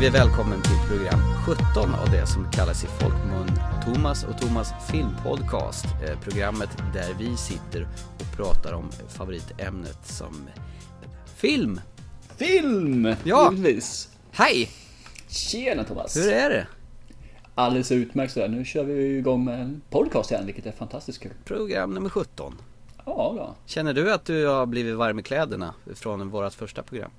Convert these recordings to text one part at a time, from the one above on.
säger vi välkommen till program 17 av det som kallas i folkmun Thomas och Thomas filmpodcast. Eh, programmet där vi sitter och pratar om favoritämnet som film. Film! Ja. Givetvis. Hej! Tjena Thomas! Hur är det? Alldeles utmärkt sådär. Nu kör vi igång med en podcast igen, vilket är fantastiskt kul. Program nummer 17. Ja, då. Känner du att du har blivit varm i kläderna från vårt första program?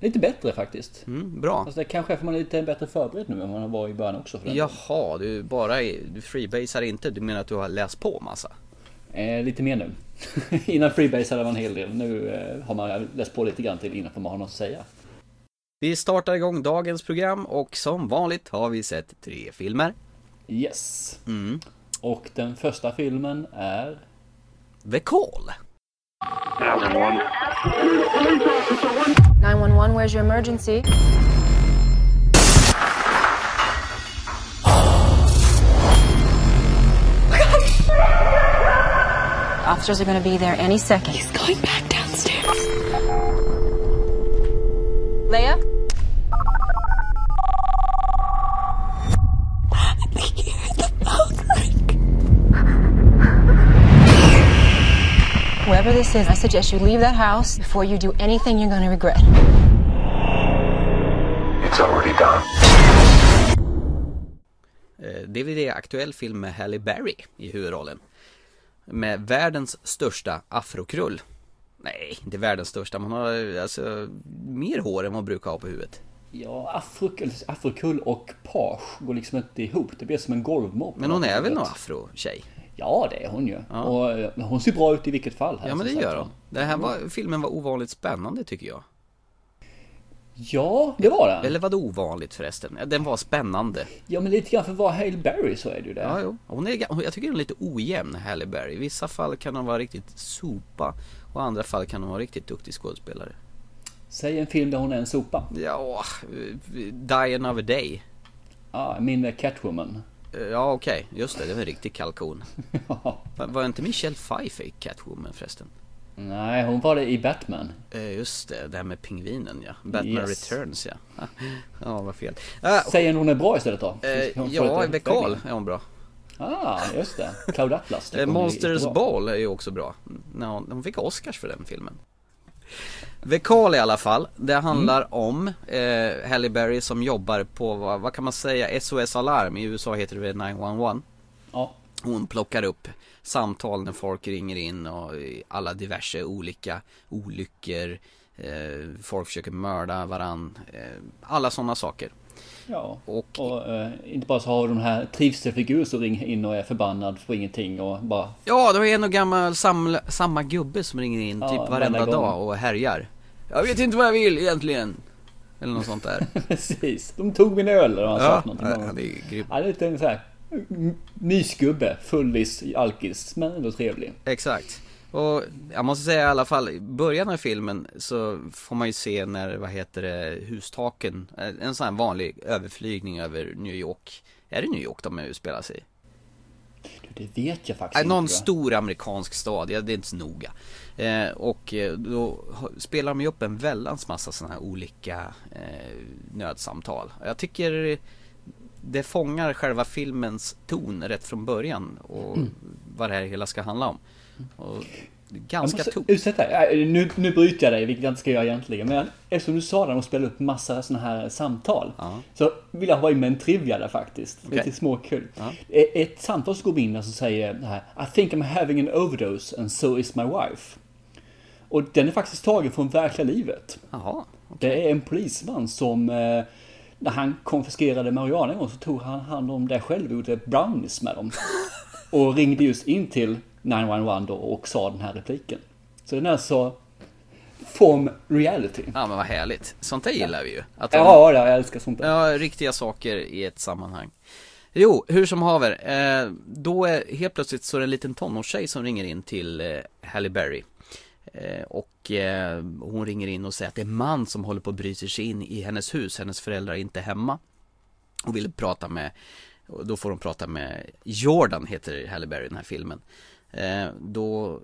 Lite bättre faktiskt. Mm, bra. Fast det kanske är för man är lite bättre förberedd nu än man var i början också. För. Jaha, du bara du freebasar inte. Du menar att du har läst på massa? eh, lite mer nu. innan Freebase hade man en hel del. Nu eh, har man läst på lite grann till innan för man har något att säga. Vi startar igång dagens program och som vanligt har vi sett tre filmer. Yes. Mm. Och den första filmen är... The Call. 911, where's your emergency? Officers are going to be there any second. He's going back downstairs. Leia? Is, I suggest you leave that house before you do anything you're going to regret. It's already done. Eh, DVD-aktuell film med Halle Berry i huvudrollen. Med världens största afrokrull. Nej, inte världens största, man har alltså mer hår än man brukar ha på huvudet. Ja, afrok, afrokull och page går liksom inte ihop. Det blir som en golvmopp. Men hon är väl någon afro-tjej? Ja, det är hon ju. Och eh, hon ser bra ut i vilket fall. Här, Ja men det gör hon. Den här var, filmen var ovanligt spännande tycker jag. Ja, det var den. Eller var det ovanligt förresten? Ja, Den var spännande. Ja, men lite grann för att vara Hale Berry så är det ju det. Ja, jo. Hon är, jag tycker hon är lite ojämn, Halle Berry. I vissa fall kan hon vara riktigt sopa och i andra fall kan hon vara riktigt duktig skådespelare. Säg en film där hon är en sopa. Ja, eh, Die Another Day. Ja, min är Catwoman. Eh, Ja, okej. Just det. Det var en riktig kalkon. Var, var inte Michelle Pfeiffer i Catwoman förresten? Nej, hon var det i Batman. Eh, Just det, det här med pingvinen ja. Batman Yes. Returns ja. Ja, vad fel. Ah, Säg en hon är bra istället då. eh, Hon ja, Vekal utveckling. är hon bra. Ah, just det. Cloud Atlas. Monsters. Ball är ju också bra. Hon fick Oscars för den filmen. Vekal i alla fall. Det handlar Mm. om eh, Halle Berry som jobbar på, vad, vad kan man säga, SOS Alarm. I USA heter det väl 911. Ja. Hon plockar upp samtal när folk ringer in och alla diverse olika olyckor. Eh, folk försöker mörda varann. Eh, alla sådana saker. Ja. Och- Och, eh, inte bara så har de här trivselfigurer som ringer in och är förbannad för ingenting och bara Ja, det är en och gammal samla, samma gubbe som ringer in Ja, typ varenda dag och härjar. Jag vet inte vad jag vill egentligen. Eller något sånt där. Precis. De tog min öl eller han ja, sa för någonting. ja, det är grymt. Ja, det är lite en så här mysgubbe, fullis, alkis, men ändå trevlig. Exakt. Och jag måste säga i alla fall, i början av filmen så får man ju se när, vad heter det, hustaken, eh, en sån här vanlig överflygning över New York. Är det New York de utspelar sig i? Det vet jag faktiskt någon inte. stor amerikansk stad, ja, det är inte så noga. Eh, och eh, då spelar de ju upp en väldans massa sådana här olika eh, nödsamtal. Jag tycker det fångar själva filmens ton rätt från början och Mm. vad det här hela ska handla om. Och ganska måste ton. ursäkta, nu, nu bryter jag dig, vilket jag inte ska göra egentligen. Men eftersom du sa det, de spelar upp massa såna här samtal. Ja. Så vill jag ha in med en trivia där faktiskt. Okej. Lite småkul. Ja. Ett, samtal som går in där som säger här, I think I'm having an overdose and so is my wife. Och den är faktiskt tagen från verkliga livet. Jaha. Det är en polisman som eh, när han konfiskerade marijuana en gång så tog han hand om det själv och gjorde brownies med dem. Och ringde just in till 911 då och sa den här repliken. Så den är alltså from reality. Ja men vad härligt. Sånt där gillar vi ju. Att de, Ja, ja, jag älskar sånt där. Ja, riktiga saker i ett sammanhang. Jo, hur som haver. Eh, då är helt plötsligt så är det en liten tonårstjej som ringer in till eh, Halle Berry. Eh, och eh, hon ringer in och säger att det är en man som håller på att bryta sig in i hennes hus. Hennes föräldrar är inte hemma. Och vill prata med, då får de prata med Jordan, heter Halle Berry i den här filmen. Eh, då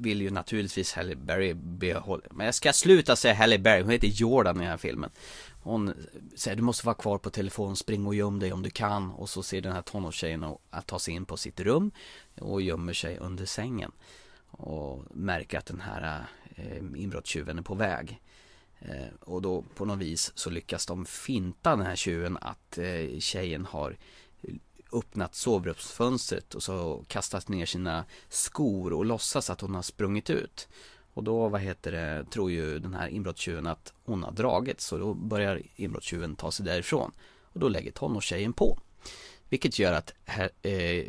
vill ju naturligtvis Halle Berry behålla, men jag ska sluta säga Halle Berry, hon heter Jordan i den här filmen. Hon säger du måste vara kvar på telefon, spring och göm dig om du kan. Och så ser den här tonårstjejen att ta sig in på sitt rum och gömmer sig under sängen. Och märker att den här eh, inbrottstjuven är på väg. Eh, och då på något vis så lyckas de finta den här tjuven att eh, tjejen har öppnat sovrumsfönstret och så kastat ner sina skor och låtsas att hon har sprungit ut. Och då, vad heter det, tror ju den här inbrottstjuven att hon har dragit så då börjar inbrottstjuven ta sig därifrån. Och då lägger tonårstjejen på. Vilket gör att eh,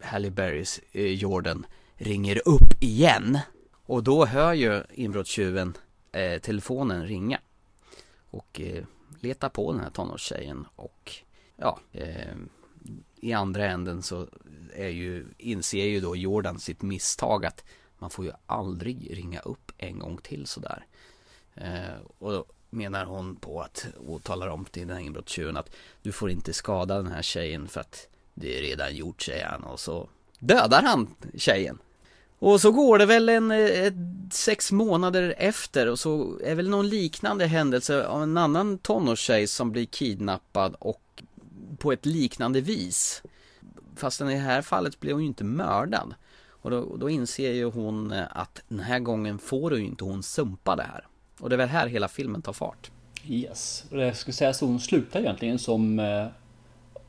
Halle Berrys eh, Jordan ringer upp igen. Och då hör ju inbrottstjuven eh, telefonen ringa. Och eh, letar på den här tonårstjejen och ja, eh, i andra änden så är ju, inser ju då Jordan sitt misstag att man får ju aldrig ringa upp en gång till sådär. Eh, och då menar hon på att, och talar om till den här inbrottstjuven att du får inte skada den här tjejen för att det är redan gjort säger han och så dödar han tjejen. Och så går det väl en ett, sex månader efter och så är väl någon liknande händelse av en annan tonårstjej som blir kidnappad och på ett liknande vis. Fast i det här fallet blev hon ju inte mördad. Och då, då inser ju hon att den här gången får ju inte hon sumpa det här. Och det är väl här hela filmen tar fart. Yes, och jag skulle säga så hon slutar egentligen som, eh,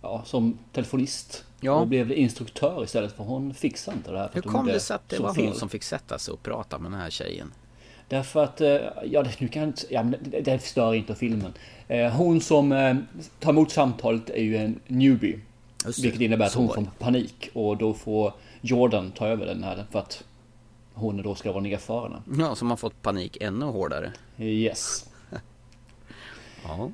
ja, som telefonist. Ja. Och blev instruktör istället för hon fixade inte det här. Hur hon kom det sig att det var fel. hon som fick sätta sig och prata med den här tjejen? Därför att, eh, ja det, nu kan jag inte, ja, det, det stör inte filmen. Eh, Hon som eh, tar emot samtalet är ju en newbie. Just Vilket innebär att hon får panik och då får Jordan ta över den här för att hon då ska vara förarna. Ja, som har fått panik ännu hårdare. Yes. Ja.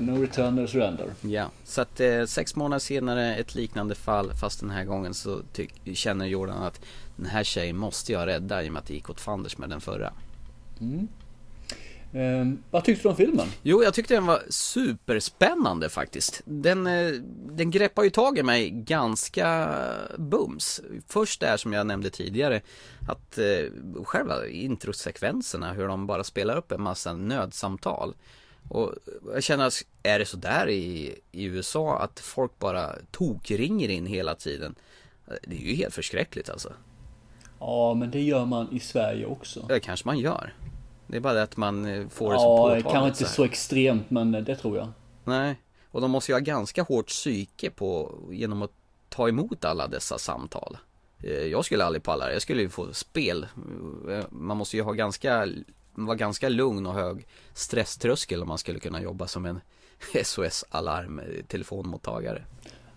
No return, no surrender. Ja, så att eh, sex månader senare ett liknande fall fast den här gången så känner Jordan att den här tjejen måste jag rädda i och med att det gick åt fanders med den förra. Eh, vad tyckte du om filmen? Jo, jag tyckte den var superspännande faktiskt. Den, eh, den greppar ju tag i mig ganska bums. Först där som jag nämnde tidigare, att eh, själva introsekvenserna, hur de bara spelar upp en massa nödsamtal. Och jag känner att är det så där i, i USA att folk bara tokringer in hela tiden? Det är ju helt förskräckligt alltså. Ja, men det gör man i Sverige också. Det kanske man gör. Det är bara det att man eh, får det så Ja, påtagligt kanske inte så så extremt, men det tror jag. Nej, och de måste ju ha ganska hårt psyke på genom att ta emot alla dessa samtal. Eh, Jag skulle aldrig palla det, jag skulle ju få spel. Eh, Man måste ju ha ganska, vara ganska lugn och hög stresströskel om man skulle kunna jobba som en SOS alarm eh, telefonmottagare.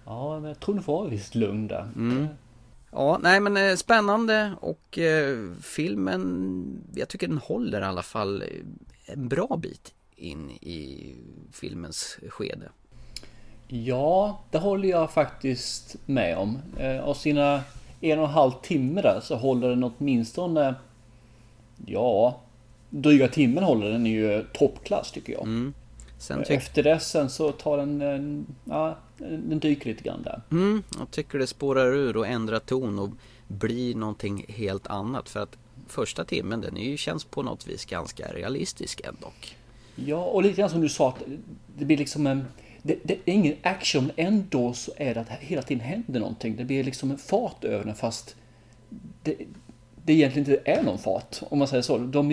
Ja, men jag tror du får ha visst lugn där. Mm. Ja, nej men eh, spännande och eh, filmen, jag tycker den håller i alla fall eh, en bra bit in i filmens skede. Ja, det håller jag faktiskt med om. Eh, Av sina en och en halv timme där så håller den åtminstone... Ja, dryga timmen håller den ju toppklass tycker jag. Mm. Sen tycker Efter det sen så tar den... en- Ja, den dyker lite grann där. Mm, jag tycker det spårar ur och ändrar ton och blir någonting helt annat. För att första timmen den är ju, känns på något vis ganska realistisk ändå. Ja, och lite grann som du sa att det blir liksom en... Det, det är ingen action, ändå så är det att hela tiden händer någonting. Det blir liksom en fart över den fast det, det egentligen inte är någon fart, om man säger så. De,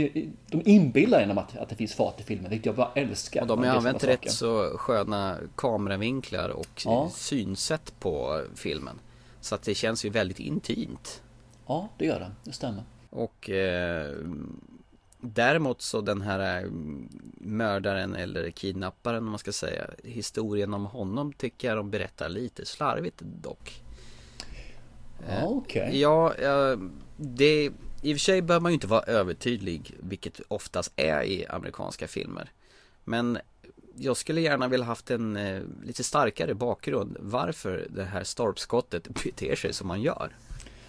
de inbillar en om att, att det finns fart i filmen, vilket jag bara älskar. Och de har använt rätt så sköna kameravinklar och Ja. synsätt på filmen. Så att det känns ju väldigt intimt. Ja, det gör det. Det stämmer. Och eh, däremot så den här eh, mördaren eller kidnapparen om man ska säga Historien om honom tycker jag de berättar lite slarvigt dock Ja, okej. Ja, eh, det I och för sig behöver man ju inte vara övertydlig Vilket oftast är i amerikanska filmer Men jag skulle gärna vilja haft en eh, lite starkare bakgrund Varför det här stolpskottet beter sig som man gör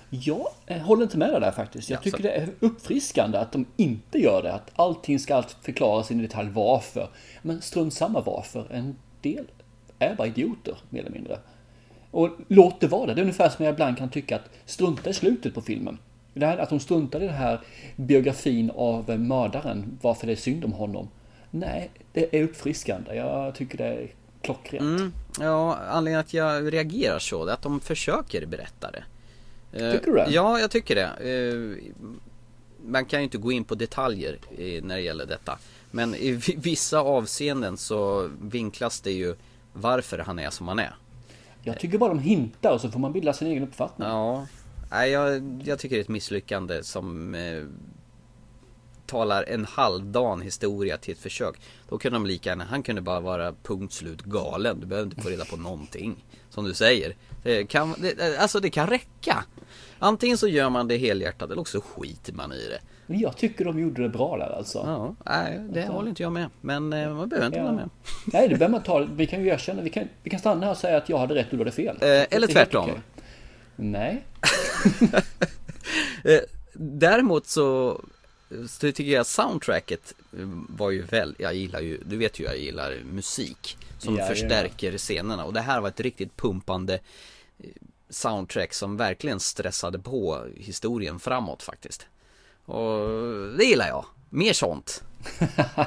Jag eh, håller inte med dig där faktiskt. Jag Ja, tycker så- det är uppfriskande att de inte gör det. Att allting ska alltid förklaras i detalj varför. Men strunt samma varför. En del är bara idioter, mer eller mindre. Och låt det vara det. Det är ungefär som jag ibland kan tycka att strunta i slutet på filmen. Det här att de struntade i den här biografin av mördaren, varför det är synd om honom. Nej, det är uppfriskande. Jag tycker det är klockrent. Mm, ja, anledningen att jag reagerar så är att de försöker berätta det. Eh, Tycker du det? Ja, jag tycker det. Eh, Man kan ju inte gå in på detaljer eh, när det gäller detta. Men i vi- vissa avseenden så vinklas det ju varför han är som han är. Jag tycker bara de hintar och så får man bilda sin egen uppfattning. Ja, nej, jag, jag tycker det är ett misslyckande som eh, talar en halvdan historia till ett försök. Då kunde de lika gärna, han kunde bara vara punkt slut galen. Du behöver inte få reda på någonting. Som du säger. Det kan, det, alltså det kan räcka. Antingen så gör man det helhjärtat eller också skiter man i det. Men jag tycker de gjorde det bra där alltså. Ja, nej, det håller inte jag med. Men eh, man behöver inte Ja. hålla med. Nej, det behöver man ta. Vi kan ju erkänna. Vi kan, vi kan stanna här och säga att jag hade rätt och du hade fel. Eh, eller tvärtom. Nej. Eh, Däremot så, så tycker jag soundtracket eh, var ju väl, jag gillar ju, du vet ju jag gillar musik som Ja, förstärker scenerna och det här var ett riktigt pumpande eh, soundtrack som verkligen stressade på historien framåt faktiskt. Och det gillar jag, mer sånt.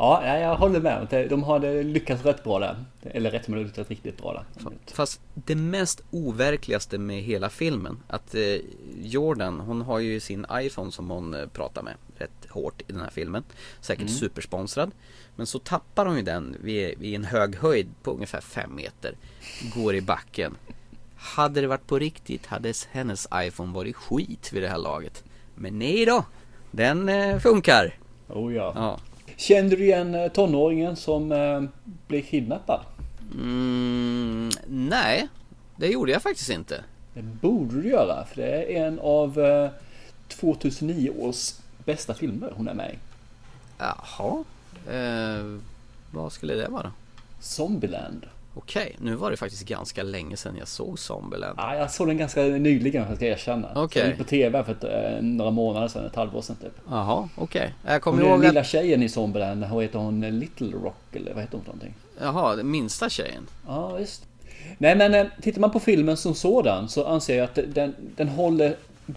Ja, jag håller med. De hade lyckats rätt bra där. Eller rätt, men lyckats riktigt bra där. Fast det mest overkligaste med hela filmen Att eh, Jordan, hon har ju sin iPhone som hon eh, pratar med Rätt hårt i den här filmen Säkert supersponsrad Men så tappar hon ju den vid, vid en hög höjd på ungefär 5 meter Går i backen Hade det varit på riktigt hade hennes iPhone varit skit vid det här laget Men nej då Den eh, funkar Oh ja. Ja Kände du igen eh, tonåringen som eh, blev kidnappad? mm, Nej Det gjorde jag faktiskt inte Det borde du göra, för det är en av eh, 2009 års bästa filmer hon är med i. Jaha. Eh, vad skulle det vara? Zombieland. Okej, nu var det faktiskt ganska länge sedan jag såg Zombieland. Ja, jag såg den ganska nyligen, jag ska erkänna. Okej. Så den gick på TV för ett, eh, några månader sedan, ett halvår sedan typ. Jaha, okej. Jag Och kommer den ihåg lilla att... tjejen i Zombieland, vad heter hon? Little Rock eller vad heter hon för någonting? Jaha, den minsta tjejen. Ja, visst. Nej, men eh, tittar man på filmen som sådan så anser jag att den, den håller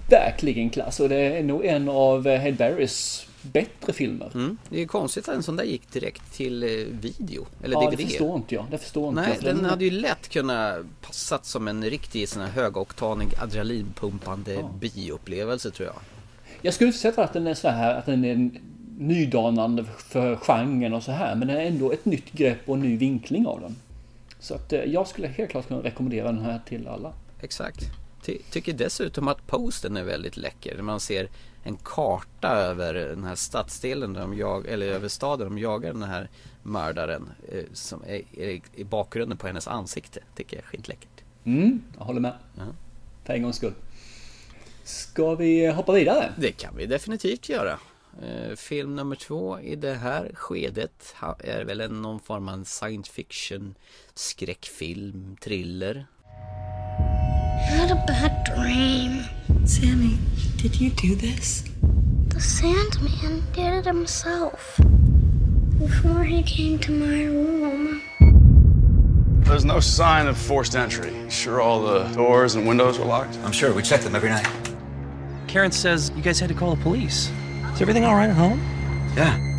verkligen klass och det är nog en av eh, Halle Berrys bättre filmer. Mm. Det är konstigt att en sån där gick direkt till eh, video, eller Ja, DVD. det förstår inte jag. Det förstår inte Nej, jag. den hade ju lätt kunnat passat som en riktig sån här högoktanig adrenalinpumpande Ja. bioupplevelse tror jag. Jag skulle inte säga att den är så här att den är nydanande för genren och så här, men den är ändå ett nytt grepp och en ny vinkling av den. Så att eh, jag skulle helt klart kunna rekommendera den här till alla. Exakt. Ty tycker dessutom att posten är väldigt läcker. Man ser en karta över den här stadsdelen där de jag, eller över staden de jagar den här mördaren eh, som är, är i bakgrunden på hennes ansikte. Tycker jag är skitläckert. Mm, jag håller med. Ja. För en gångs skull. Ska vi hoppa vidare? Det kan vi definitivt göra. Eh, film nummer två i det här skedet är väl en, någon form av science fiction skräckfilm, thriller. I had a bad dream. Sammy, did you do this? The Sandman did it himself. Before he came to my room. There's no sign of forced entry. Sure, all the doors and windows were locked. I'm sure we check them every night. Karen says you guys had to call the police. Is everything all right at home? Yeah.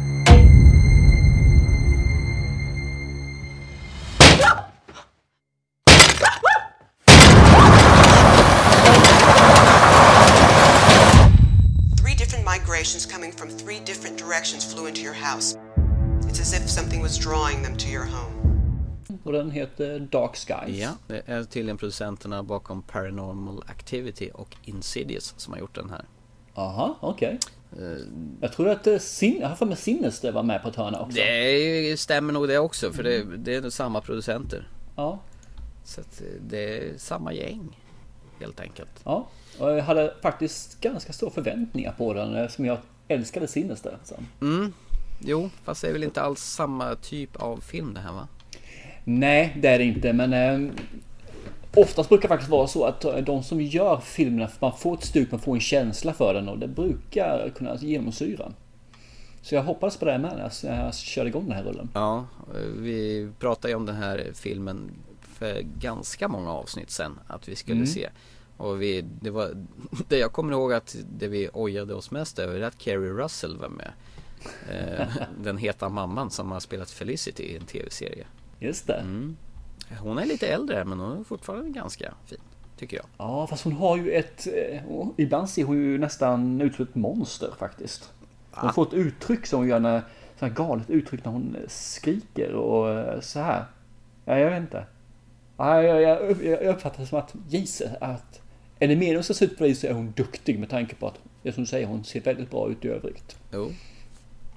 Drawing them to your home. Och den heter Dark Skies. Ja, det är tydligen producenterna bakom Paranormal Activity och Insidious som har gjort den här. Aha, okej. Eh, Jag tror att eh, sin, jag har för mig Sinister var med på ett hörna också. Det stämmer nog det också för det, det är samma producenter. Ja, Så att eh, det är samma gäng helt enkelt. ja. Och jag hade faktiskt ganska stora förväntningar på den eftersom jag älskade Sinister. Så. Mm. Jo, fast det är väl inte alls samma typ av film det här va? Nej, det är det inte, men eh, oftast brukar det faktiskt vara så att de som gör filmerna, man får ett stuk, man får en känsla för den och det brukar kunna genomsyra. Så jag hoppas på det med när jag, när jag körde igång den här rullen. Ja, eh, vi pratade ju om den här filmen för ganska många avsnitt sen att vi skulle Mm. se. Och vi, det var, det jag kommer ihåg att det vi ojade oss mest över är att Kerry Russell var med. Eh, den heta mamman som har spelat Felicity i en tv-serie. Just det. Mm. Hon är lite äldre men hon är fortfarande ganska fin, tycker jag. Ja, fast hon har ju ett... eh, Ibland ser hon ju nästan ut som ett monster faktiskt. Hon Ah. får ett uttryck som hon gör när... Så här galet uttryck när hon skriker och eh, så här. Ja, jag vet inte. Ja, jag, jag, jag uppfattar det som att Jesus, att... Är det meningen att hon ska se ut på det så är hon duktig med tanke på att, som du säger, hon ser väldigt bra ut i övrigt. Jo.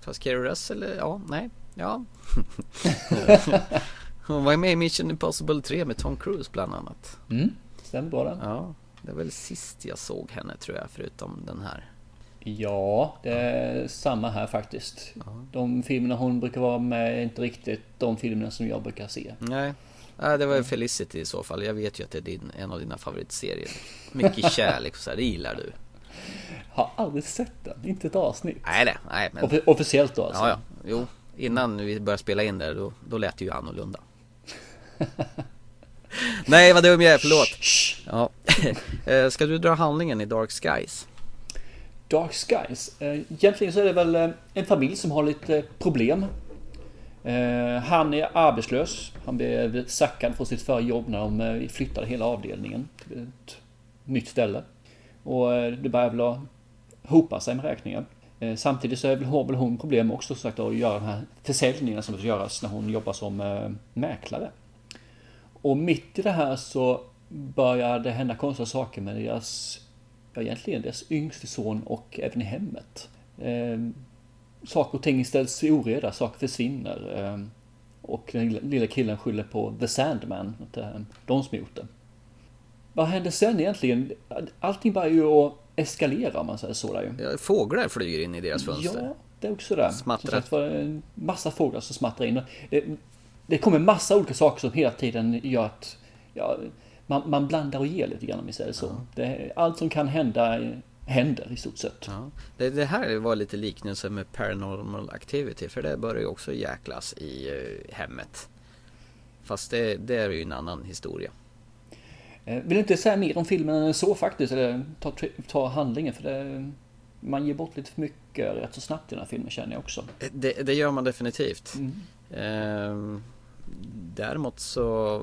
Fast Kerry Russell, ja, nej, ja. hon var med i Mission Impossible 3 med Tom Cruise bland annat. Mm, stämmer det. Ja, det är väl sist jag såg henne tror jag, förutom den här. Ja, det är samma här faktiskt. De filmerna hon brukar vara med är inte riktigt de filmerna som jag brukar se. Nej, Nej det var ju Felicity i så fall. Jag vet ju att det är din, en av dina favoritserier. Mycket kärlek och så här, det gillar du. Har aldrig sett den, inte ett avsnitt. Nej, det, nej men... Offi- officiellt då alltså? Ja, ja. Jo, innan vi började spela in där, då, då lät det ju annorlunda. Nej, vad dum jag är, förlåt. Ja. Eh, Ska du dra handlingen i Dark Skies? Dark Skies. Eh, Egentligen så är det väl eh, en familj som har lite problem. Han är arbetslös. Han blev sackad från sitt förra jobb när de flyttade hela avdelningen till ett nytt ställe. Och eh, det börjar väl hopa sig med räkningar. Eh, samtidigt så är väl- har väl hon problem också som sagt att göra den här försäljningen som ska göras när hon jobbar som eh, mäklare. Och mitt i det här så börjar det hända konstiga saker med deras, ja egentligen deras yngste son och även i hemmet. Eh, saker och ting ställs i oreda, saker försvinner. Eh, och den lilla- lilla killen skyller på The Sandman, att det är de som gjort det. Vad händer sen egentligen? Allting börjar ju att eskalera om man säger så där ju. Ja, Fåglar flyger in i deras fönster. Ja, det är också det. Smattrar. Som sagt var, en massa fåglar som smattrar in. Det, det kommer massa olika saker som hela tiden gör att ja, man, man blandar och ger lite grann om vi säger så. Det, allt som kan hända händer i stort sett. Ja. Det, det här var lite liknelse med Paranormal Activity, för det börjar ju också jäklas i eh, hemmet. Fast det, det är ju en annan historia. Eh, Vill inte säga mer om filmen än så faktiskt, eller ta, ta handlingen för det, man ger bort lite för mycket rätt så snabbt i den här filmen känner jag också. Det, det gör man definitivt. Mm. Ehm, däremot så,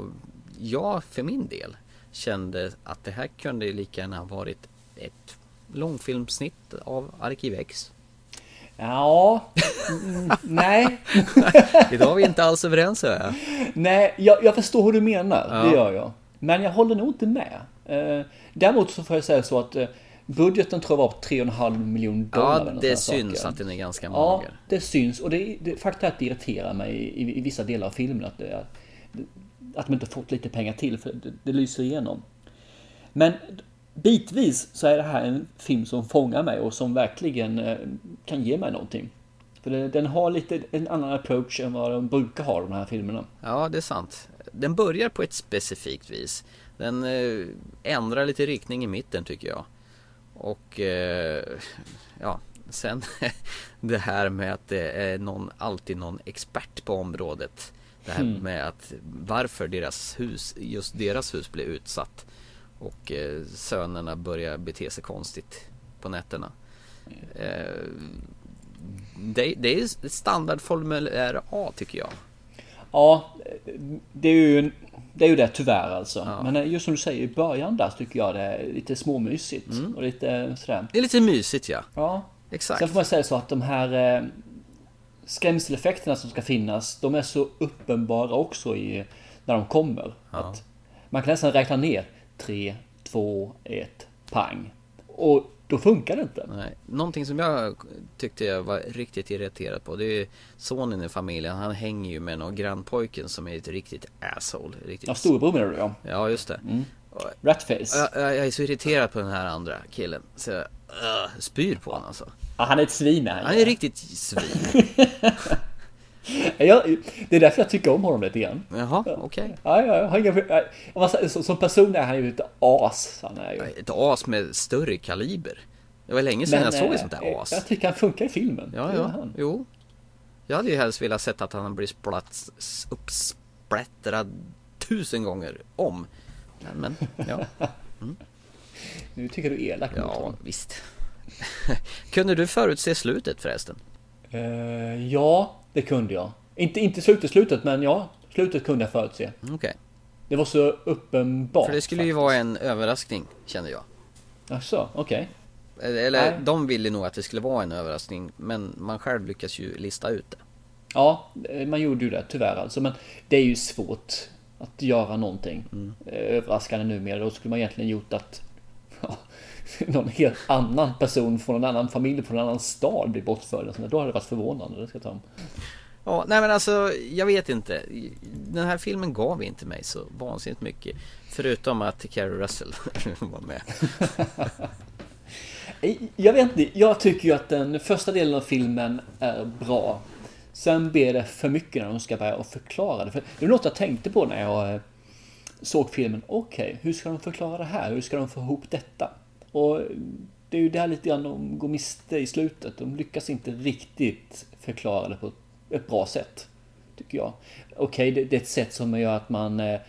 jag för min del kände att det här kunde lika gärna ha varit ett långfilmsnitt av Arkiv X. Ja, mm, nej. Idag är vi inte alls överens hör jag. Nej, jag, jag förstår hur du menar. Ja. Det gör jag. Men jag håller nog inte med. Eh, däremot så får jag säga så att eh, budgeten tror jag var på 3,5 miljoner dollar. Ja, det syns saker. att den är ganska Ja, mager. det syns. Och det, det, faktum att det irriterar mig i, i vissa delar av filmen. Att, det, att de inte fått lite pengar till, för det, det lyser igenom. Men bitvis så är det här en film som fångar mig och som verkligen eh, kan ge mig någonting. För den har lite en annan approach än vad de brukar ha de här filmerna. Ja, det är sant. Den börjar på ett specifikt vis. Den eh, ändrar lite riktning i mitten tycker jag. Och eh, ja, sen det här med att det är någon, alltid någon expert på området. Det här Mm. med att varför deras hus, just deras hus blev utsatt. Och eh, sönerna börjar bete sig konstigt på nätterna. Eh, det, det är standardformulär A tycker jag. Ja, det är ju, det är ju det tyvärr alltså. Men just som du säger i början där så tycker jag det är lite småmysigt. Och lite sådär. Det är lite mysigt ja. Ja. Exakt. Sen får man säga så att de här eh, skrämseleffekterna som ska finnas, de är så uppenbara också i, när de kommer. Att man kan nästan räkna ner 3, 2, 1, pang. Och då funkar det inte. Nej. Någonting som jag tyckte jag var riktigt irriterad på Det är ju sonen i familjen Han hänger ju med någon grannpojken som är ett riktigt asshole riktigt... Ja, storebror menar du ja. Ja just det Ratface. jag, jag, jag är så irriterad på den här andra killen Så jag uh, spyr på honom alltså Ja, han är ett svin här. Han är riktigt svin Jag, det är därför jag tycker om honom lite grann. Jaha, okej Ja, ja, jag har inga, jag, om man säger så- som person är han ju ett as. Han är ju. Ett as med större kaliber Det var länge sedan jag såg ett sånt där eh, as Jag tycker han funkar i filmen. Ja, ja, han. jo Jag hade ju helst velat sett att han blir splatt, uppsplättrad tusen gånger om Men, men ja Nu tycker du är elak mot Ja, honom. visst. Kunde du förutse slutet förresten? Eh, ja, det kunde jag. Inte, inte slutet, slutet, men ja, slutet kunde jag förutse. Okej. Det var så uppenbart. För det skulle ju faktiskt. vara en överraskning, kände jag. Jaså, okej. Eller Nej. de ville nog att det skulle vara en överraskning, men man själv lyckas ju lista ut det. Ja, eh, man gjorde ju det tyvärr alltså. Men det är ju svårt att göra någonting Mm. eh, överraskande numera. Då skulle man egentligen gjort att ja, någon helt annan person från en annan familj från en annan stad blir bortförd. där. Då hade det varit förvånande. Det ska jag ta om. Ja, nej men alltså, jag vet inte. Den här filmen gav inte mig så vansinnigt mycket. Förutom att Carrie Russell var med. Jag vet inte, jag tycker ju att den första delen av filmen är bra. Sen blir det för mycket när de ska börja och förklara det. För det är något jag tänkte på när jag eh, såg filmen. Okej, hur ska de förklara det här? Hur ska de få ihop detta? Och det är ju där lite grann de går miste i slutet. De lyckas inte riktigt förklara det på ett- bra sätt. Tycker jag. Okej, det, det är ett sätt som gör att man... eh,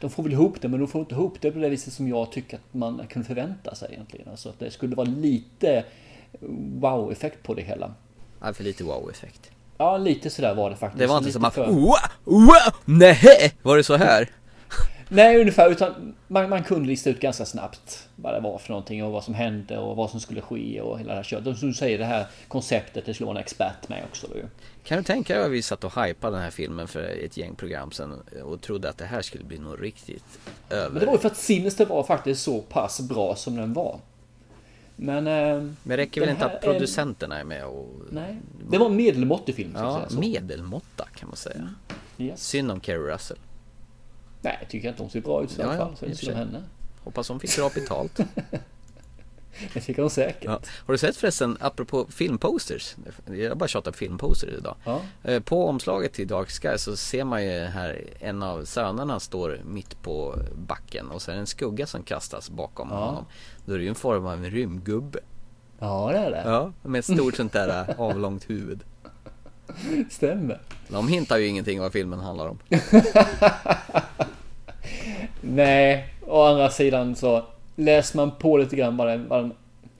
De får väl ihop det, men de får inte ihop det på det viset som jag tycker att man kunde förvänta sig egentligen. Alltså att det skulle vara lite wow-effekt på det hela. Ja, för lite wow-effekt. Ja, lite sådär var det faktiskt. Det var inte Lite som att, för- wow, wow, nej, var det så här? Nej, ungefär. Utan man, man kunde lista ut ganska snabbt vad det var för någonting och vad som hände och vad som skulle ske och hela det här köret. Som du säger, det här konceptet, det skulle vara en expert med också. Då. Kan du tänka dig att vi satt och hypade den här filmen för ett gäng program sen och trodde att det här skulle bli något riktigt över... Men det var ju för att Sinister var faktiskt så pass bra som den var. Men... Eh, Men det räcker väl inte att producenterna är med och... Nej, det var en medelmåttig film. Ja, medelmåtta kan man säga. Yes. Synd om Carrie Russell. Nej, jag tycker inte hon ser bra ut i alla fall. Så det i är och för synd om sig. henne. Hoppas hon fick bra betalt. Det fick hon säkert. Ja. Har du sett förresten, apropå filmposters, jag bara tjatat filmposters idag. Ja. Eh, På omslaget till Dark Sky så ser man ju här en av sönerna står mitt på backen och så är det en skugga som kastas bakom Ja. honom. Då är det ju en form av en rymdgubbe. Ja, det är det. Ja, med ett stort sånt där eh, avlångt huvud. Stämmer. De hintar ju ingenting vad filmen handlar om. Nej, å andra sidan så läser man på lite grann vad den, vad den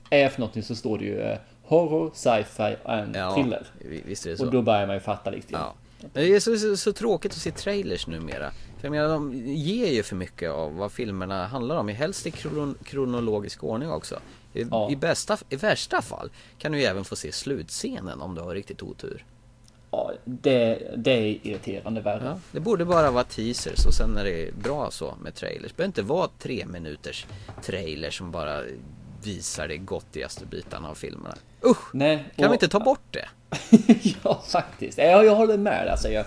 är för någonting så står det ju eh, horror, sci-fi and Ja, thriller. vi- visst är det så. Och då börjar man ju fatta lite grann. Ja. Det är så, så, så tråkigt att se trailers numera. För jag menar, de ger ju för mycket av vad filmerna handlar om. Helst i kron, kronologisk ordning också. I, Ja. i, bästa, I värsta fall kan du ju även få se slutscenen om du har riktigt otur. Ja, det, det är irriterande värre. Ja, det borde bara vara teasers och sen är det bra så med trailers. Det behöver inte vara tre minuters trailer som bara visar de gottigaste bitarna av filmerna. Usch! Nej, Kan och- vi inte ta bort det? ja, faktiskt. Ja, jag håller med. Alltså, jag,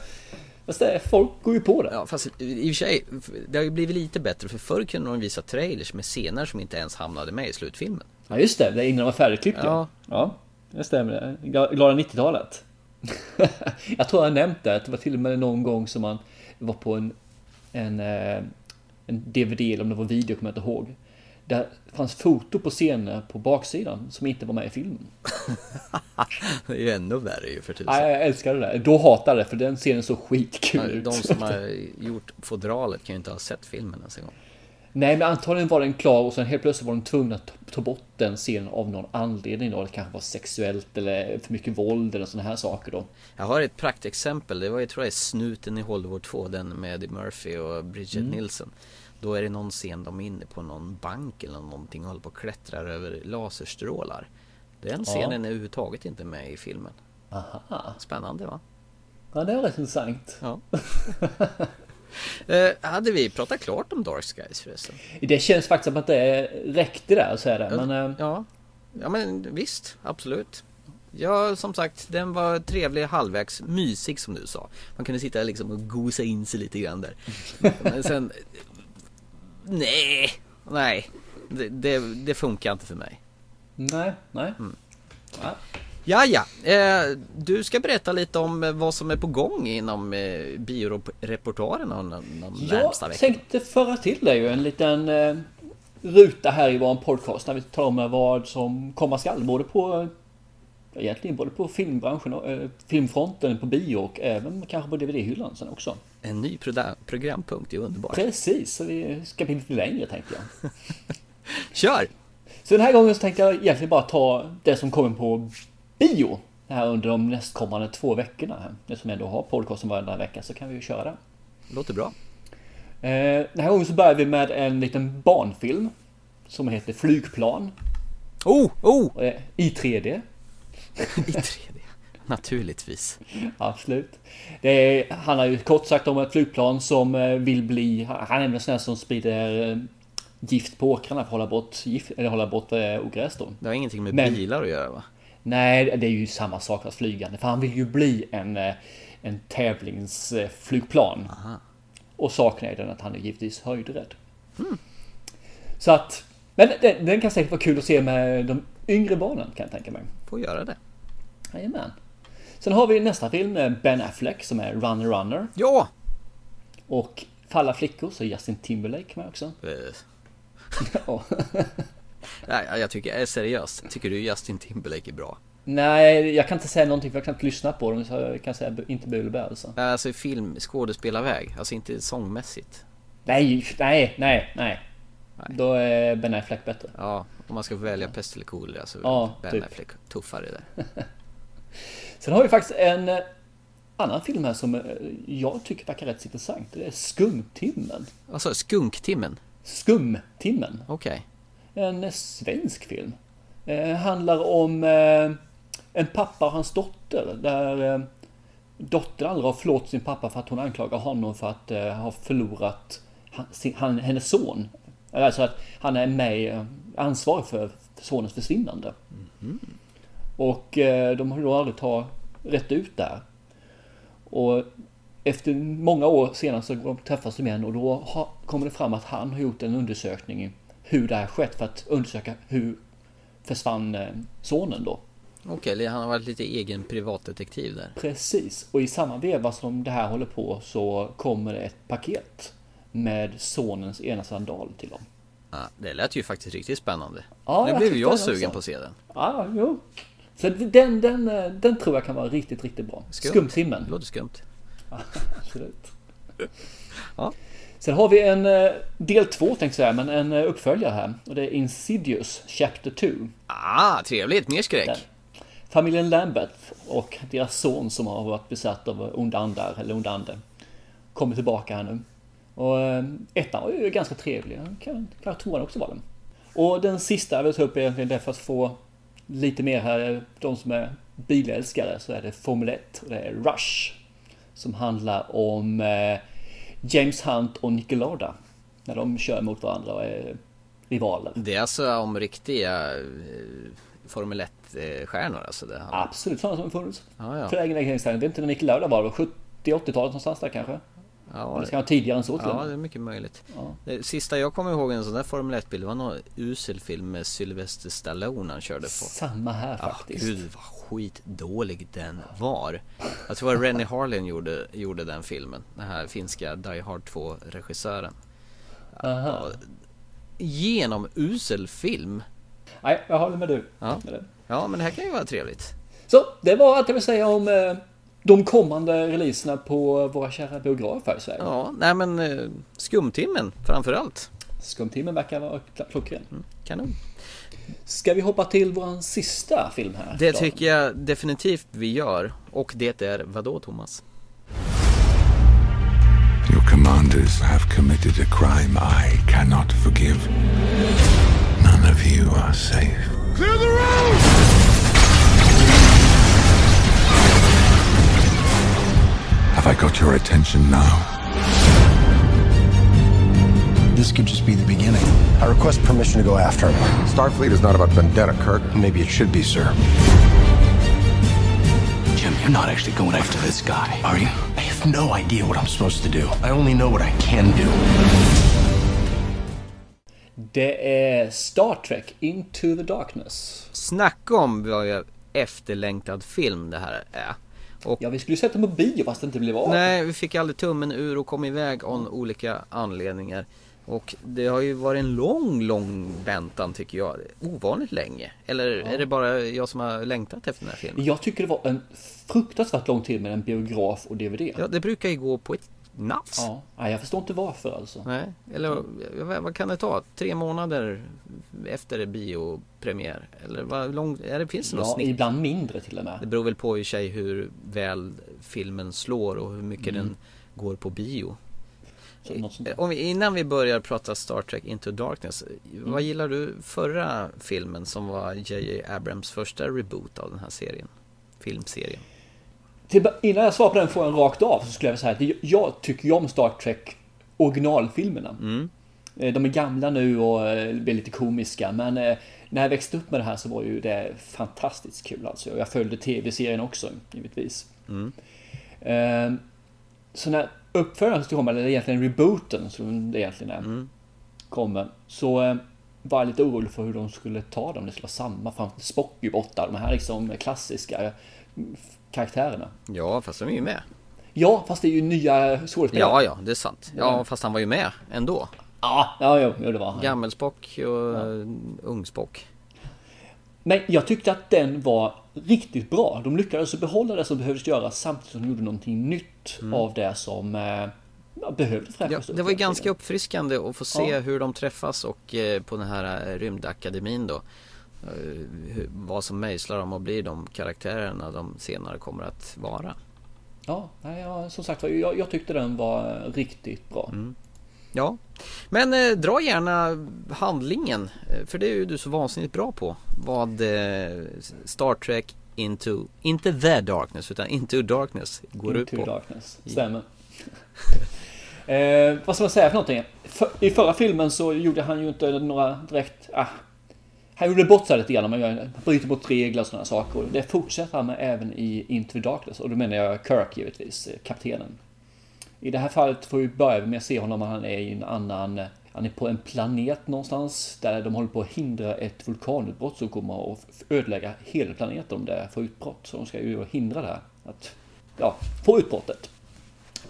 fast det, folk går ju på det. Ja, fast i och för sig, det har ju blivit lite bättre för förr kunde de visa trailers med scener som inte ens hamnade med i slutfilmen. Ja, just det. Det är innan de var färdigklippta. Ja. ja, det stämmer. Gla- Glada 90-talet. jag tror jag nämnt det. Det var till och med någon gång som man var på en, en, eh, en DVD eller om det var video, kommer jag inte ihåg. Där fanns foto på scener på baksidan som inte var med i filmen. Det är ju ännu värre ju för tusan. Jag älskade det. Då hatade jag det för den scenen såg skitkul ut. De som har gjort fodralet kan ju inte ha sett filmen ens en gång. Nej, men antagligen var den klar och sen helt plötsligt var de tvungna att ta- bort den scenen av någon anledning då. Det kanske var sexuellt eller för mycket våld eller sådana här saker då. Jag har ett praktexempel. Det var ju tror jag Snuten i Hollywood 2, den med Eddie Murphy och Bridget Mm. Nielsen. Då är det någon scen de är inne på någon bank eller någonting och håller på och klättrar över laserstrålar. Den Ja. scenen är överhuvudtaget inte med i filmen. Aha. Spännande va? Ja, det var rätt intressant. Ja. eh, hade vi pratat klart om Dark Skies förresten? Det känns faktiskt som att det räckte där, så är det. Men eh, Ja, ja men visst, absolut. Ja, som sagt, den var trevlig, halvvägs mysig som du sa. Man kunde sitta liksom och gosa in sig lite grann där. Men sen, nej, nej, det, det, det funkar inte för mig. nej, nej. Mm. Ja. Ja, ja, eh, du ska berätta lite om eh, vad som är på gång inom eh, bioreportaren de, de Jag närmsta veckorna. tänkte föra till dig en liten eh, ruta här i vår podcast när vi talar om vad som komma skall. Både på Egentligen både på filmbranschen eh, filmfronten, på bio och även kanske på DVD-hyllan sen också. En ny programpunkt, det är underbart. Precis, så vi ska bli lite längre tänkte jag. Kör! Så den här gången så tänkte jag egentligen bara ta det som kommer på bio här under de nästkommande två veckorna. Här. Eftersom jag ändå har podcasten varenda vecka så kan vi ju köra den. Låter bra. Eh, Den här gången så börjar vi med en liten barnfilm som heter Flygplan Oh, oh! eh, i 3D. I 3D. Naturligtvis. Absolut. Det är, handlar ju kort sagt om ett flygplan som eh, vill bli, han är en sån här som sprider eh, gift på åkrarna för att hålla bort, gift, eller hålla bort ogräs då. Det har ingenting med Men- bilar att göra va? Nej, det är ju samma sak fast flygande. För han vill ju bli en, eh, en tävlingsflygplan. Och saken är den att han är givetvis höjdrädd. Så att, men den, den kan säkert vara kul att se med de yngre barnen kan jag tänka mig. Får göra det. Jajamän. Sen har vi nästa film, eh, Ben Affleck som är Runner Runner. Ja! Och för alla flickor så är Justin Timberlake med också. Ja. Nej, jag tycker, eh, seriöst. Tycker du Justin Timberlake är bra? Nej, jag kan inte säga någonting för jag kan inte lyssna på dem så jag kan säga inte bu eller bä alltså. Alltså i film, skådespelarväg. Alltså inte sångmässigt. Nej, nej, nej, nej. Då är Ben Affleck bättre. Ja, om man ska välja pest eller kolera så är Ja, Ben typ. Affleck tuffare där. Sen har vi faktiskt en eh, annan film här som eh, jag tycker verkar rätt intressant. Det är Skumtimmen. Alltså Skunktimmen? Skumtimmen. Okej. En svensk film. Eh, handlar om eh, en pappa och hans dotter. Där eh, dottern aldrig har förlåtit sin pappa för att hon anklagar honom för att ha förlorat han, hennes son. Alltså att han är med ansvarig för sonens försvinnande. Och eh, de har då aldrig tagit rätt ut där. Och efter många år senare så går de- träffas de igen och då kommer det fram att han har gjort en undersökning hur det här skett för att undersöka hur försvann eh, sonen då. Okej, han har varit lite egen privatdetektiv där. Precis, och i samma veva som det här håller på så kommer det ett paket med sonens ena sandal till dem. Ja, det lät ju faktiskt riktigt spännande. Ja, nu blev jag sugen också. på att se den. Ja, jo. Så den, den, eh, den tror jag kan vara riktigt, riktigt bra. Skumt. Skumtimmen. Det låter skumt. Absolut. Ja. Sen har vi en eh, del två tänkte jag säga, men en eh, uppföljare här. Och det är Insidious Chapter 2. Ah, trevligt. Mer skräck. Där. Familjen Lambert och deras son som har varit besatt av onda andar, eller onda ande, kommer tillbaka här nu. Och eh, ettan var ju ganska trevlig. Kan, kan tvåan också vara den. Och den sista jag vill ta upp är egentligen det för att få lite mer här, de som är bilälskare, så är det Formel 1 och det är Rush. Som handlar om James Hunt och Lauda. När de kör mot varandra och är rivaler. Det är alltså om riktiga eh, Formel 1-stjärnor alltså det handlar. Absolut, sådana som har funnits. Ja, ja. För egen. Det är inte när Lauda var, det var 70-80-talet någonstans där kanske. Ja, Det ska vara tidigare än så till Ja, det är mycket möjligt. Ja. Det sista jag kommer ihåg en sån där Formel 1-bil, det var någon usel film med Sylvester Stallone han körde på. Samma här Ja, faktiskt. gud vad skitdålig den var. Jag tror att Rennie Harlin gjorde, gjorde den filmen. Den här finska Die Hard 2-regissören. Aha. Genomusel film. Nej, jag håller med du. Ja. Det. ja, men det här kan ju vara trevligt. Så, det var allt jag vill säga om eh, de kommande releaserna på våra kära biografer i Sverige. Ja, nej men eh, skumtimmen framförallt. Skumtimmen verkar vara kl- klockren. Kanon. Ska vi hoppa till våran sista film här? Det tycker jag definitivt vi gör. Och det är vadå Thomas? Your commanders have committed a crime I cannot forgive. None of you are safe. Clear the road! Have I got your attention now? This could just be the beginning. I request permission to go after him. Starfleet is not about vendetta, Kirk. Maybe it should be, sir. Jim, you're not actually going after this guy, are you? I have no idea what I'm supposed to do. I only know what I can do. Det är Star Trek Into the Darkness. Snacka om vad jag efterlängtad film det här är. Och Ja, vi skulle sätta på bio fast det inte blev av. nej, vi fick aldrig tummen ur och kom iväg av olika anledningar. Och det har ju varit en lång, lång väntan tycker jag. Ovanligt länge. Eller är det bara jag som har längtat efter den här filmen? Jag tycker det var en fruktansvärt lång tid med en biograf och DVD. Ja, det brukar ju gå på ett nafs. Ja, jag förstår inte varför alltså. Nej, eller vad, kan det ta? Tre månader efter biopremiär? Eller vad lång, är det, finns det något Ja, snitt? ibland mindre till och med. Det beror väl på i sig hur väl filmen slår och hur mycket Mm. den går på bio. Om vi, innan vi börjar prata Star Trek Into Darkness, Mm. vad gillar du förra filmen som var J.J. Abrams första reboot av den här serien? Filmserien. Till, innan jag svarar på den frågan rakt av så skulle jag säga att jag- tycker ju om Star Trek originalfilmerna. Mm. Eh, De är gamla nu och eh, blir lite komiska men eh, när jag växte upp med det här så var ju det fantastiskt kul alltså. Och jag följde tv-serien också givetvis. Mm. Eh, Så när uppföljaren som kommer, eller egentligen rebooten som det egentligen är, kommer så var jag lite orolig för hur de skulle ta dem. Det skulle vara samma till Spock är ju borta. De här liksom klassiska karaktärerna. Ja, fast de är ju med. Ja, fast det är ju nya skådespelare. Ja, ja, det är sant. Ja, fast han var ju med ändå. Ja, ja, jo, det var han. Gammelspock och ja. ungspock. Men jag tyckte att den var riktigt bra. De lyckades behålla det som behövdes göras samtidigt som de gjorde någonting nytt av det som eh, ja, behövde Ja, fräschas upp det var ganska uppfriskande att få se Ja. hur de träffas och eh, på den här eh, rymdakademin då. Eh, Vad som mejslar dem och blir de karaktärerna de senare kommer att vara. Ja, nej, ja, som sagt jag, jag tyckte den var riktigt bra. Mm. Ja, men eh, dra gärna handlingen, eh, för det är ju du så vansinnigt bra på. Vad eh, Star Trek Into, inte The Darkness utan Into Darkness går ut Into på. Darkness, stämmer. eh, vad ska man säga för någonting? För, I förra filmen så gjorde han ju inte några direkt... Ah, han gjorde bort sig lite grann, man bryter mot regler och sådana saker. Det fortsätter han med även i Into Darkness. Och då menar jag Kirk givetvis, eh, kaptenen. I det här fallet får vi börja med att se honom, han är i en annan... Eh, han är på en planet någonstans där de håller på att hindra ett vulkanutbrott som kommer att ödelägga hela planeten om det får utbrott. Så de ska ju hindra det här. Att, ja, få utbrottet.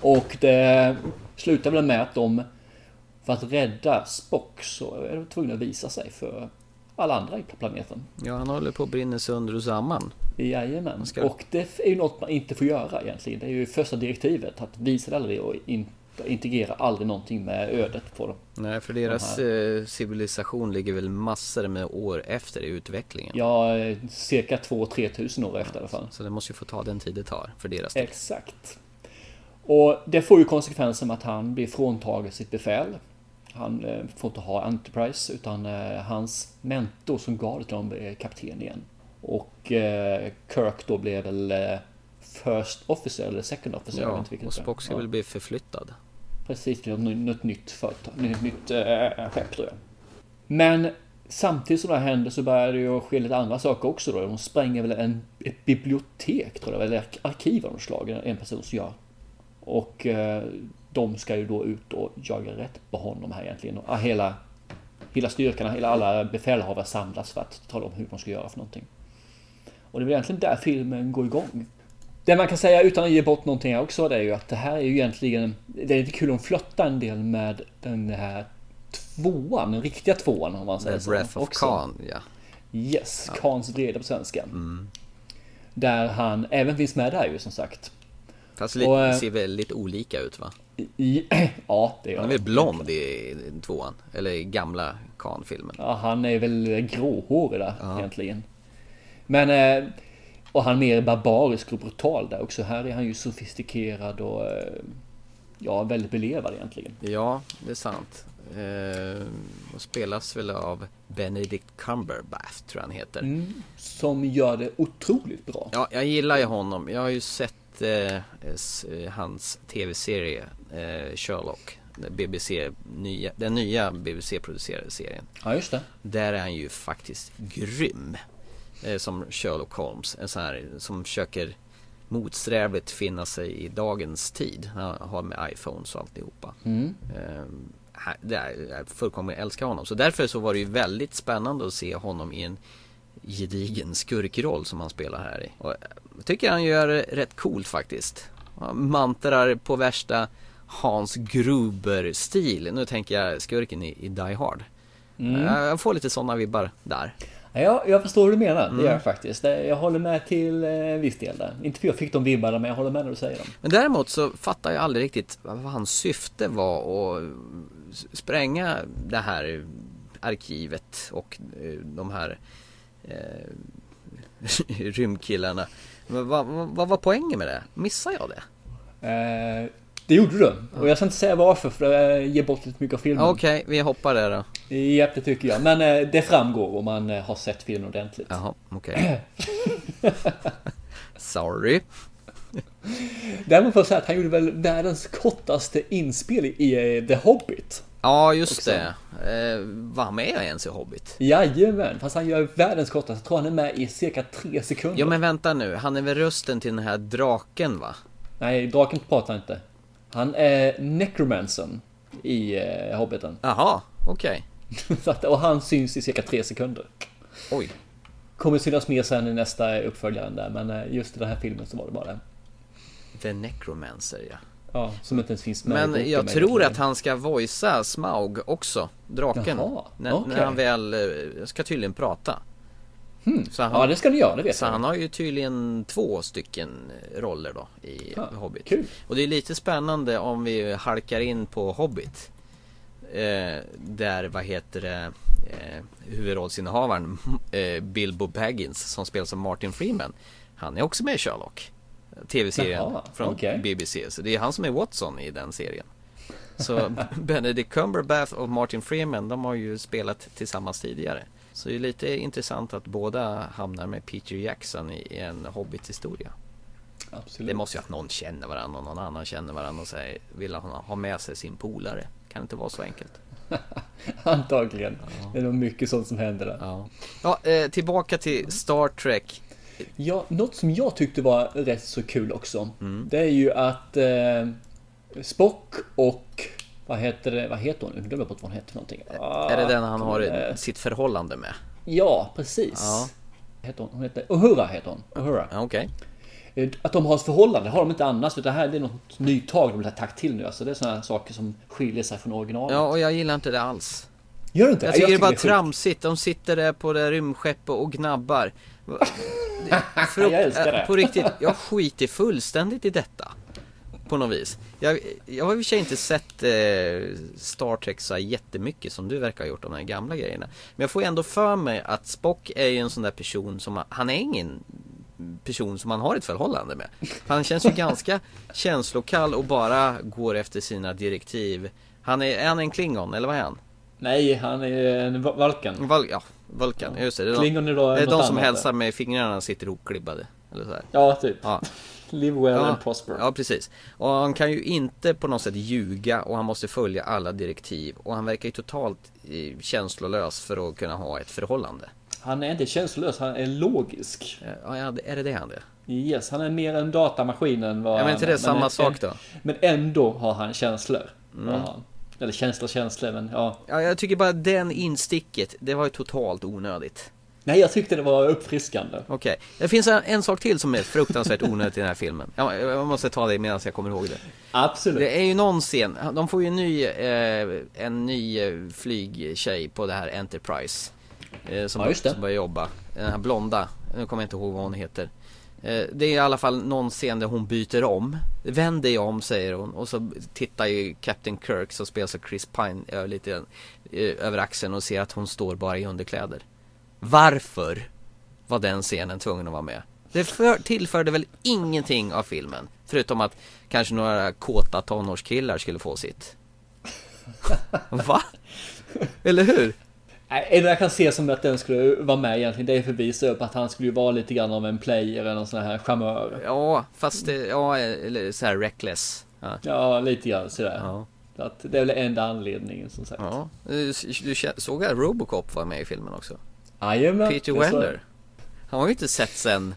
Och det slutar väl med att de, för att rädda Spock, så är de tvungna att visa sig för alla andra på planeten. Ja, han håller på att brinna sönder och samman. Jajamän. Ska- Och det är ju något man inte får göra egentligen. Det är ju första direktivet, att visa det aldrig och in, integrera aldrig någonting med ödet på dem. Nej, för De deras här. eh, civilisation ligger väl massor med år efter i utvecklingen. Ja, cirka 2-3 tusen år efter i alla fall. Så det måste ju få ta den tid det tar för deras del. Exakt. Och det får ju konsekvensen att han blir fråntagen sitt befäl. Han eh, får inte ha Enterprise utan eh, hans mentor som gav det till honom är kapten igen. Och eh, Kirk då blev väl First Officer eller Second Officer. Ja, och. Spock ska Ja, väl bli förflyttad. Precis, till något, något nytt företag, nytt, nytt äh, skepp tror jag. Men samtidigt som det här händer så börjar det ju ske lite andra saker också då. De spränger väl en, ett bibliotek tror jag, eller arkiv av något slag, en person som gör. Och de ska ju då ut och jaga rätt på honom här egentligen. Och hela, hela styrkan, hela alla befälhavare samlas för att tala om hur de ska göra för någonting. Och det är väl egentligen där filmen går igång. Det man kan säga utan att ge bort någonting också det är ju att det här är ju egentligen Det är lite kul att flotta en del med den här tvåan, den riktiga tvåan om man säger The så. Breath of också. Khan, ja. Yes, Khans vrede på svenska. Där han även finns med där ju som sagt. Fast Och, eh, ser väldigt olika ut va? Ja, det gör Han är väl blond i tvåan, eller i gamla Khan-filmen. Ja, han är väl gråhårig där egentligen. Men eh, och han är mer barbarisk och brutal där också. Här är han ju sofistikerad och eh, ja, väldigt belevad egentligen. Ja, det är sant. Eh, och spelas väl av Benedict Cumberbatch tror jag han heter. Mm, som gör det otroligt bra. Ja, jag gillar ju honom. Jag har ju sett eh, s- eh, hans tv-serie eh, Sherlock. BBC, nya, den nya BBC-producerade serien. Ja, just det. Där är han ju faktiskt grym. Eh, som Sherlock Holmes. En sån här som försöker motsträvligt finna sig i dagens tid. Han har med iPhones och alltihopa. Mm. Eh, det är, jag fullkomligt älskar honom. Så därför så var det ju väldigt spännande att se honom i en gedigen skurkroll som han spelar här i. Och jag tycker han gör det rätt coolt faktiskt. Han mantrar på värsta Hans Gruber-stil. Nu tänker jag skurken i, i Die Hard. Mm. Jag får lite sådana vibbar där. Ja, jag förstår hur du menar. Det Mm. gör jag faktiskt. Det- Jag håller med till eh, viss del där. Inte för jag fick de vibbarna, men jag håller med när du säger dem. Men däremot så fattar jag aldrig riktigt vad hans syfte var att spränga det här arkivet och eh, de här eh, rymdkillarna. Men vad, vad, var poängen med det? Missar jag det? Eh, det gjorde du. Och jag ska inte säga varför, för det ger bort lite mycket av filmen. Okej, vi hoppar där då. Japp, det tycker jag. Men eh, det framgår om man eh, har sett filmen ordentligt. Jaha, okej. Sorry. Däremot får jag säga att han gjorde väl världens kortaste inspel i eh, The Hobbit. Ja, just Också. det. Eh, var med ens i Hobbit? Jajamän, fast han gör världens kortaste. Jag tror han är med i cirka tre sekunder. Ja men vänta nu, han är väl rösten till den här draken va? Nej, draken pratar inte. Han är necromancern i eh, Hobbiten. Jaha, okej. Att, och han syns i cirka tre sekunder. Oj. Kommer synas mer sen i nästa uppföljaren där, men eh, just i den här filmen så var det bara det. The Necromancer ja. Ja, som inte ens finns med Men jag tror att han ska voicea Smaug också, draken. Jaha, när, okej. när han väl eh, ska tydligen prata. Hmm. Så han, Ja, det ska ni göra, det vet Så jag. han har ju tydligen två stycken roller då i Ja, Hobbit. kul. Och det är lite spännande om vi halkar in på Hobbit. Eh, där, vad heter det, eh, huvudrollsinnehavaren eh, Bilbo Baggins som spelas av Martin Freeman. Han är också med i Sherlock. TV-serien Jaha, från okej. BBC. Så det är han som är Watson i den serien. Så Benedict Cumberbatch och Martin Freeman, de har ju spelat tillsammans tidigare. Så det är lite intressant att båda hamnar med Peter Jackson i en Hobbit-historia. Absolut. Det måste ju att någon känner varandra och någon annan känner varandra och säger, vill han ha med sig sin polare. Kan inte vara så enkelt. Antagligen. Det är nog mycket sånt som händer där. Ja, ja eh, tillbaka till Star Trek. Ja, något som jag tyckte var rätt så kul också. Mm. Det är ju att eh, Spock och vad heter det? Vad heter hon? Jag glömmer bort vad hon heter för någonting. Ah, är det den han har eh, sitt förhållande med? Ja, precis. Ja. Heter hon, hon heter Uhura heter hon. Uhura. Ja, Okej. Eh, Att de har ett förhållande har de inte annars. Utan det här det är något nytag de vill ha tagit till nu. Alltså det är sådana saker som skiljer sig från originalet. Ja, och jag gillar inte det alls. Gör du inte? Jag Nej, tycker det är bara sjukt. tramsigt. De sitter där på det rymdskeppet och gnabbar. Frukt- Jag älskar det. äh, På riktigt, jag skiter fullständigt i detta. På något vis. Jag, jag har i och för sig inte sett eh, Star Trek så jättemycket som du verkar ha gjort, de här gamla grejerna. Men jag får ändå för mig att Spock är ju en sån där person som, han är ingen person som man har ett förhållande med. Han känns ju ganska känslokall och bara går efter sina direktiv. Han är, är han en klingon eller vad är han? Nej, han är en va- Valken. Val, ja, Vulkan, just det. Det är de, Klingon är det de som hälsar med fingrarna sitter ihopklibbade. Eller så här. Ja, typ. Ja. Live well Ja, and prosper. ja, precis. Och han kan ju inte på något sätt ljuga och han måste följa alla direktiv. Och han verkar ju totalt eh, känslolös för att kunna ha ett förhållande. Han är inte känslolös, han är logisk. Ja, ja, är det det han är? Yes, han är mer en datamaskin än vad Ja, men inte det är. samma en- sak då? Men ändå har han känslor. Mm. Har han. Eller känslor, känslor, men ja. Ja, jag tycker bara den insticket, det var ju totalt onödigt. Nej, jag tyckte det var uppfriskande. Okej, det finns en, en sak till som är fruktansvärt onödigt i den här filmen. Jag, jag måste ta det medan jag kommer ihåg det. Absolut. Det är ju någon scen, de får ju en ny, eh, en ny eh, flygtjej på det här Enterprise. Eh, som, Ja, det. som börjar jobba. Den här blonda, nu kommer jag inte ihåg vad hon heter. Eh, det är i alla fall någon scen där hon byter om. Vänd dig om säger hon och så tittar ju Captain Kirk som spelas av Chris Pine eh, lite eh, över axeln och ser att hon står bara i underkläder. Varför var den scenen tvungen att vara med? Det för, tillförde väl ingenting av filmen Förutom att kanske några kåta tonårskillar skulle få sitt Va? Eller hur? Det jag kan se som att den skulle vara med egentligen, det är för visa upp att han skulle vara lite grann av en player eller någon sån här charmör. Ja, fast ja, eller så här reckless Ja, Ja, lite grann sådär. ja. Så Att det är väl enda anledningen som sagt. ja. Du, du såg att Robocop var med i filmen också? Jajamän. Peter. Weller Han har ju inte sett sen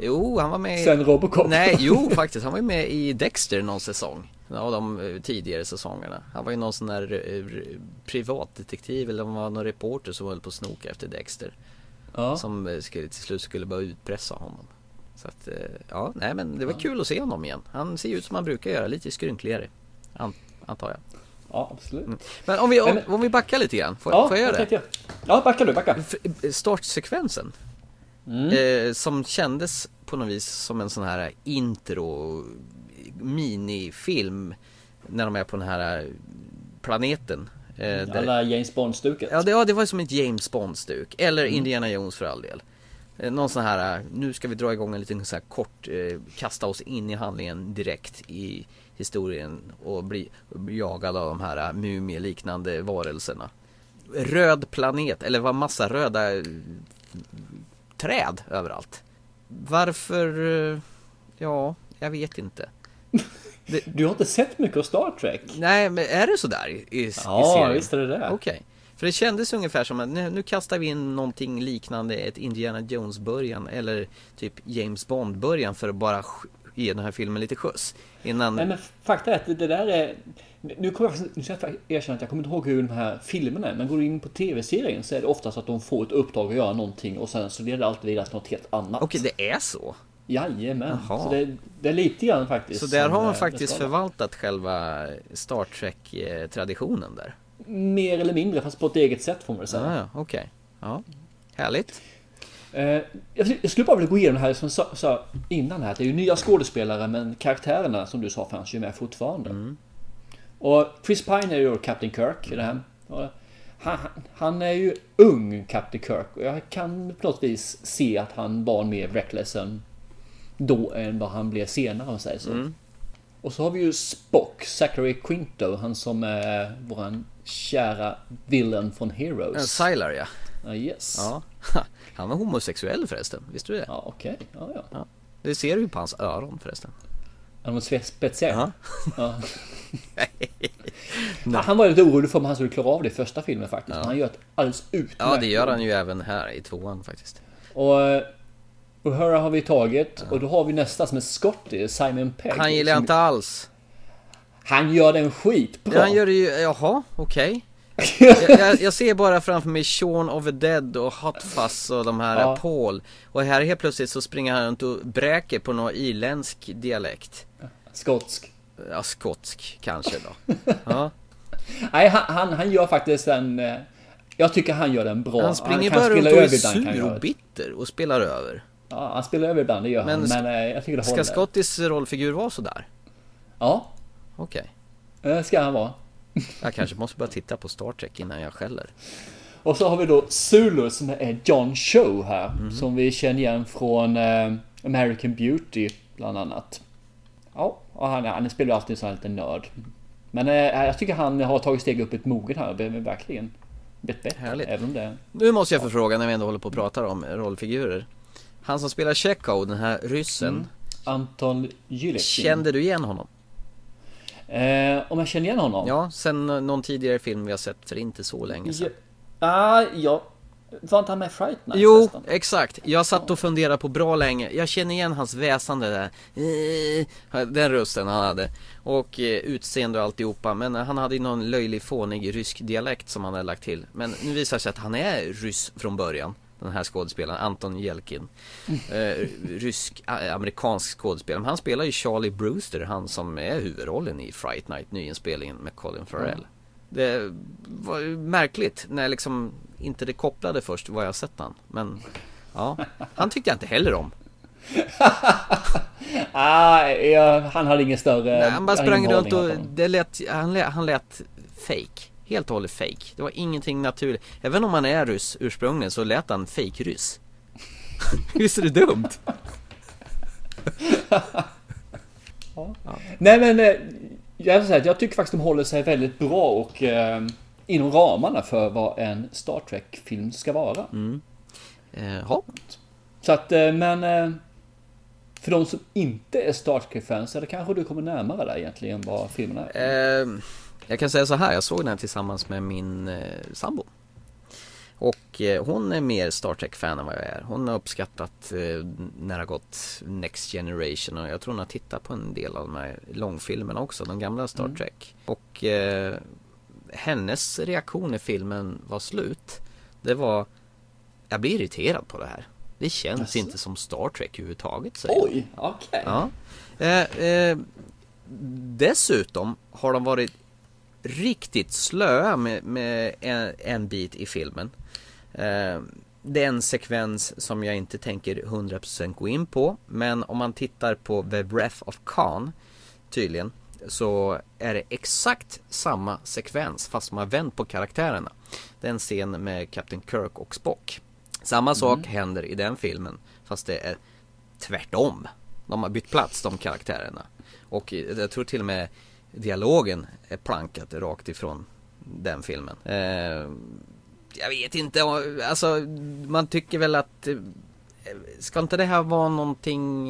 Jo, han var med i... Sen Robocop. Nej, jo faktiskt. Han var ju med i Dexter någon säsong. Av de eh, tidigare säsongerna. Han var ju någon sån där eh, privatdetektiv eller om han var någon reporter som höll på att snoka efter Dexter. Ja. Som eh, skulle, till slut skulle bara utpressa honom. Så att, ja, nej men det var kul att se honom igen. Han ser ut som han brukar göra, lite skrynkligare. An, antar jag. ja absolut. Men om vi, om, om vi backar lite grann, får, Ja, får jag göra det? jag. Ja, backa du, backa. Startsekvensen Mm. eh, Som kändes på något vis som en sån här intro Minifilm När de är på den här planeten eh, Alla James Bond-stuket. Ja det, ja, det var som ett James Bond-stuk Eller Mm. Indiana Jones för all del Eh, Någon sån här, eh, nu ska vi dra igång en liten så här kort, eh, kasta oss in i handlingen direkt i historien och bli, jagad av de här eh, mumieliknande varelserna. Röd planet, eller var massa röda eh, träd överallt. Varför, eh, ja, jag vet inte. Du har inte sett mycket av Star Trek? Nej, men är det sådär i, i, Ja, serien? visst är det det. Okej. För det kändes ungefär som att nu, nu kastar vi in någonting liknande ett Indiana Jones början eller typ James Bond början för att bara ge den här filmen lite skjuts. Innan... Nej men fakta är att det, där är... Nu kommer jag, nu ska jag erkänna att jag kommer inte ihåg hur de här filmerna är. Men går du in på tv-serien så är det oftast att de får ett uppdrag att göra någonting och sen så leder det alltid vidare till något helt annat. Okej, det är så? Jajamän. Jaha. Så det, det är lite grann faktiskt. Så där har man eh, faktiskt förvaltat själva Star Trek-traditionen där. Mer eller mindre, fast på ett eget sätt får man väl säga. Ah, ja, okej. Ja, härligt. Eh, jag skulle bara vilja gå igenom det här som jag sa, innan här. Det är ju nya skådespelare men karaktärerna som du sa fanns ju med fortfarande. Mm. Och Chris Pine är ju Captain Kirk i det här. Han, han är ju ung Captain Kirk och jag kan på något vis se att han var mer reckless än då än vad han blev senare om man säger så. Mm. Och så har vi ju Spock, Zachary Quinto, han som är våran kära villain från Heroes. En Sylar ja. Ja, yes. Ja. Han var homosexuell förresten, visste du det? Ja, okej. Ja, ja. Det ser du ju på hans öron förresten. Han var spetsiell. Ja. Ja. han var lite orolig för om han skulle klara av det i första filmen faktiskt. Men han gör ett alldeles utmärkt Ja, det gör han ju även här i tvåan faktiskt. Och eh, O'Hara har vi tagt och då har vi nästa som är Scotty, Simon Pegg. Han gillar jag inte alls. Han gör den skitbra. Ja, han gör det ju, jaha, okej. jag, jag, jag ser bara framför mig Shaun of the Dead och Hot Fuzz och de här Ja. Paul. Och här helt plötsligt så springer han runt och bräker på någon irländsk dialekt. Skotsk. Ja, skotsk kanske då. Ja. Nej, han, han, han gör faktiskt en... eh, Jag tycker han gör den bra. Han springer kan bara runt och är han sur och bitter och spelar över. Ja, han spelar över ibland, det gör Men han. ska- Men eh, jag tycker det Ska håller. Scottis rollfigur vara sådär? Ja, Okej. det ska han vara. Jag kanske måste börja titta på Star Trek innan jag skäller. Och så har vi då Zulu som är John Cho här. Mhm. Som vi känner igen från eh, American Beauty bland annat. Ja, och han, han spelar alltid en sån här liten nörd. Men eh, jag tycker han har tagit steg upp ett moget här verkligen blivit bättre. Även om det... Nu måste jag få fråga när vi ändå håller på och pratar om rollfigurer. Han som spelar Chekhov, den här ryssen. Mm. Anton Yeltsin. Kände du igen honom? Eh, om jag känner igen honom? Ja, sen någon tidigare film vi har sett för inte så länge sedan. Ja, ja. Var inte han med Fright Night Jo, förresten? exakt. Jag satt och funderade på bra länge. Jag känner igen hans väsande där. Eh, Den rösten han hade. Och eh, utseende och alltihopa. Men han hade ju någon löjlig fånig rysk dialekt som han hade lagt till. Men nu visar det sig att han är ryss från början. Den här skådespelaren, Anton Jelkin. Eh, rysk, amerikansk skådespelare. Men han spelar ju Charlie Brewster, han som är huvudrollen i Fright Night, nyinspelningen med Colin Farrell. Det var ju märkligt när liksom inte det kopplade först vad jag sett han. Men ja, han tyckte jag inte heller om. Ah, ja, han hade ingen större... Nej, han bara sprang runt och det lät, han, lät, han lät fake. Helt och hållet fake. Det var ingenting naturligt. Även om han är ryss ursprungligen så lät han fake ryss. Visst är det dumt? Nej men, eh, jag, säga att jag tycker faktiskt de håller sig väldigt bra och eh, inom ramarna för vad en Star Trek-film ska vara. Mm. Eh, ja. Så att, eh, men... Eh, för de som inte är Star Trek-fans, eller kanske du kommer närmare där egentligen vad filmerna är. Eh, jag kan säga så här, jag såg den tillsammans med min eh, sambo. Och eh, hon är mer Star Trek-fan än vad jag är. Hon har uppskattat eh, när det har gått Next Generation och jag tror hon har tittat på en del av de här långfilmerna också, de gamla Star Mm. Trek. Och eh, hennes reaktion när filmen var slut, det var Jag blir irriterad på det här. Det känns Jaså? inte som Star Trek överhuvudtaget säger. Oj, okej. Ja. Eh, eh, dessutom har de varit riktigt slöa med, med en, en, bit i filmen. Eh, det är en sekvens som jag inte tänker 100% gå in på. Men om man tittar på The Breath of Khan tydligen så är det exakt samma sekvens fast man har vänt på karaktärerna. Det är en scen med Captain Kirk och Spock. Samma sak mm. händer i den filmen fast det är tvärtom. De har bytt plats de karaktärerna. Och jag tror till och med dialogen är plankat rakt ifrån den filmen. Eh, jag vet inte, alltså man tycker väl att eh, Ska inte det här vara någonting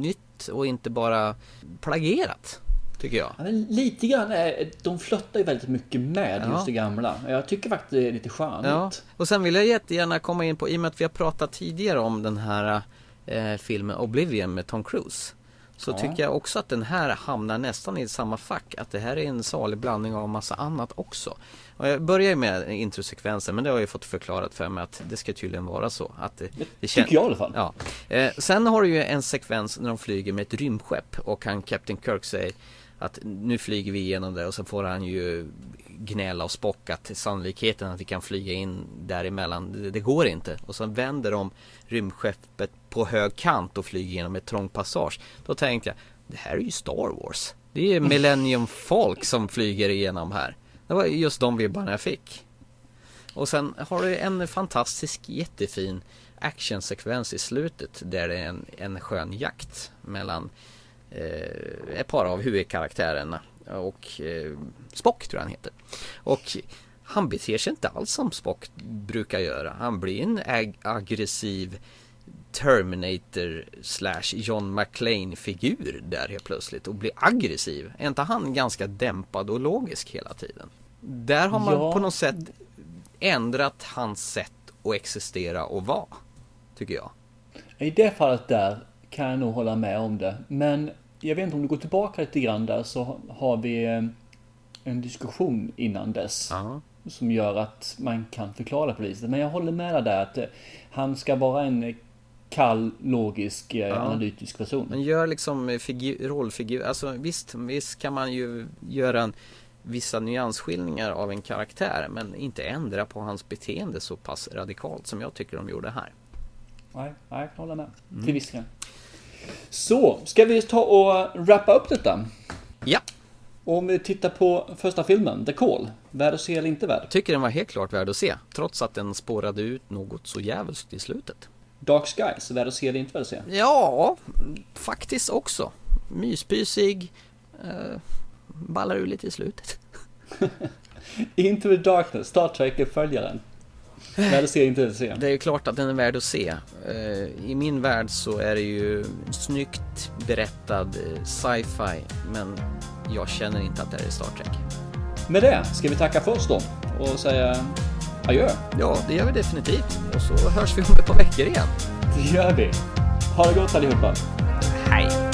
nytt och inte bara plagierat? Tycker jag. Ja, lite grann, är, de flörtar ju väldigt mycket med ja. just det gamla. Jag tycker faktiskt det är lite charmigt. Ja. Och sen vill jag jättegärna komma in på, i och med att vi har pratat tidigare om den här eh, filmen Oblivion med Tom Cruise. Så ja. tycker jag också att den här hamnar nästan i samma fack. Att det här är en salig blandning av massa annat också. Och jag börjar med introsekvensen men det har jag fått förklarat för mig att det ska tydligen vara så. Att det, det, det tycker jag i alla fall. Ja. Eh, sen har du ju en sekvens när de flyger med ett rymdskepp och han Captain Kirk säger att nu flyger vi igenom det och så får han ju gnälla och spocka att sannolikheten att vi kan flyga in däremellan, det, det går inte. Och så vänder de rymdskeppet på hög kant och flyger genom ett trång passage. Då tänkte jag, det här är ju Star Wars. Det är Millennium Folk som flyger igenom här. Det var just de vibbarna jag fick. Och sen har du en fantastisk jättefin actionsekvens i slutet där det är en, en skön jakt mellan eh, ett par av huvudkaraktärerna och eh, Spock tror jag han heter. Och han beter sig inte alls som Spock brukar göra. Han blir en ag aggressiv Terminator slash John McClane figur där helt plötsligt och blir aggressiv. Är inte han ganska dämpad och logisk hela tiden? Där har man ja. på något sätt ändrat hans sätt att existera och vara. Tycker jag. I det fallet där kan jag nog hålla med om det. Men jag vet inte om du går tillbaka lite grann där så har vi eh, en diskussion innan dess. Aha. Som gör att man kan förklara på det viset. Men jag håller med dig där att eh, han ska vara en kall, logisk, eh, ja. analytisk person. Men gör liksom figur, rollfigur, alltså visst, visst kan man ju göra en, vissa nyansskillningar av en karaktär men inte ändra på hans beteende så pass radikalt som jag tycker de gjorde här. Nej, jag kan hålla med. Mm. Till viss grann. Så, ska vi ta och wrappa upp detta? Ja. Och om vi tittar på första filmen, The Call. Värd att se eller inte värd? Tycker den var helt klart värd att se. Trots att den spårade ut något så jävligt i slutet. Dark Skies, värd att se eller inte värd att se? Ja, faktiskt också. Myspysig. Eh, ballar ur lite i slutet. Into the Darkness, Star Trek är följaren. Värd att se, inte att se. Det är ju klart att den är värd att se. Eh, I min värld så är det ju snyggt berättad eh, sci-fi, men jag känner inte att det är Star Trek. Med det ska vi tacka för oss då och säga adjö. Ja, det gör vi definitivt. Och så hörs vi om ett par veckor igen. Det gör vi. Ha det gott allihopa. Hej.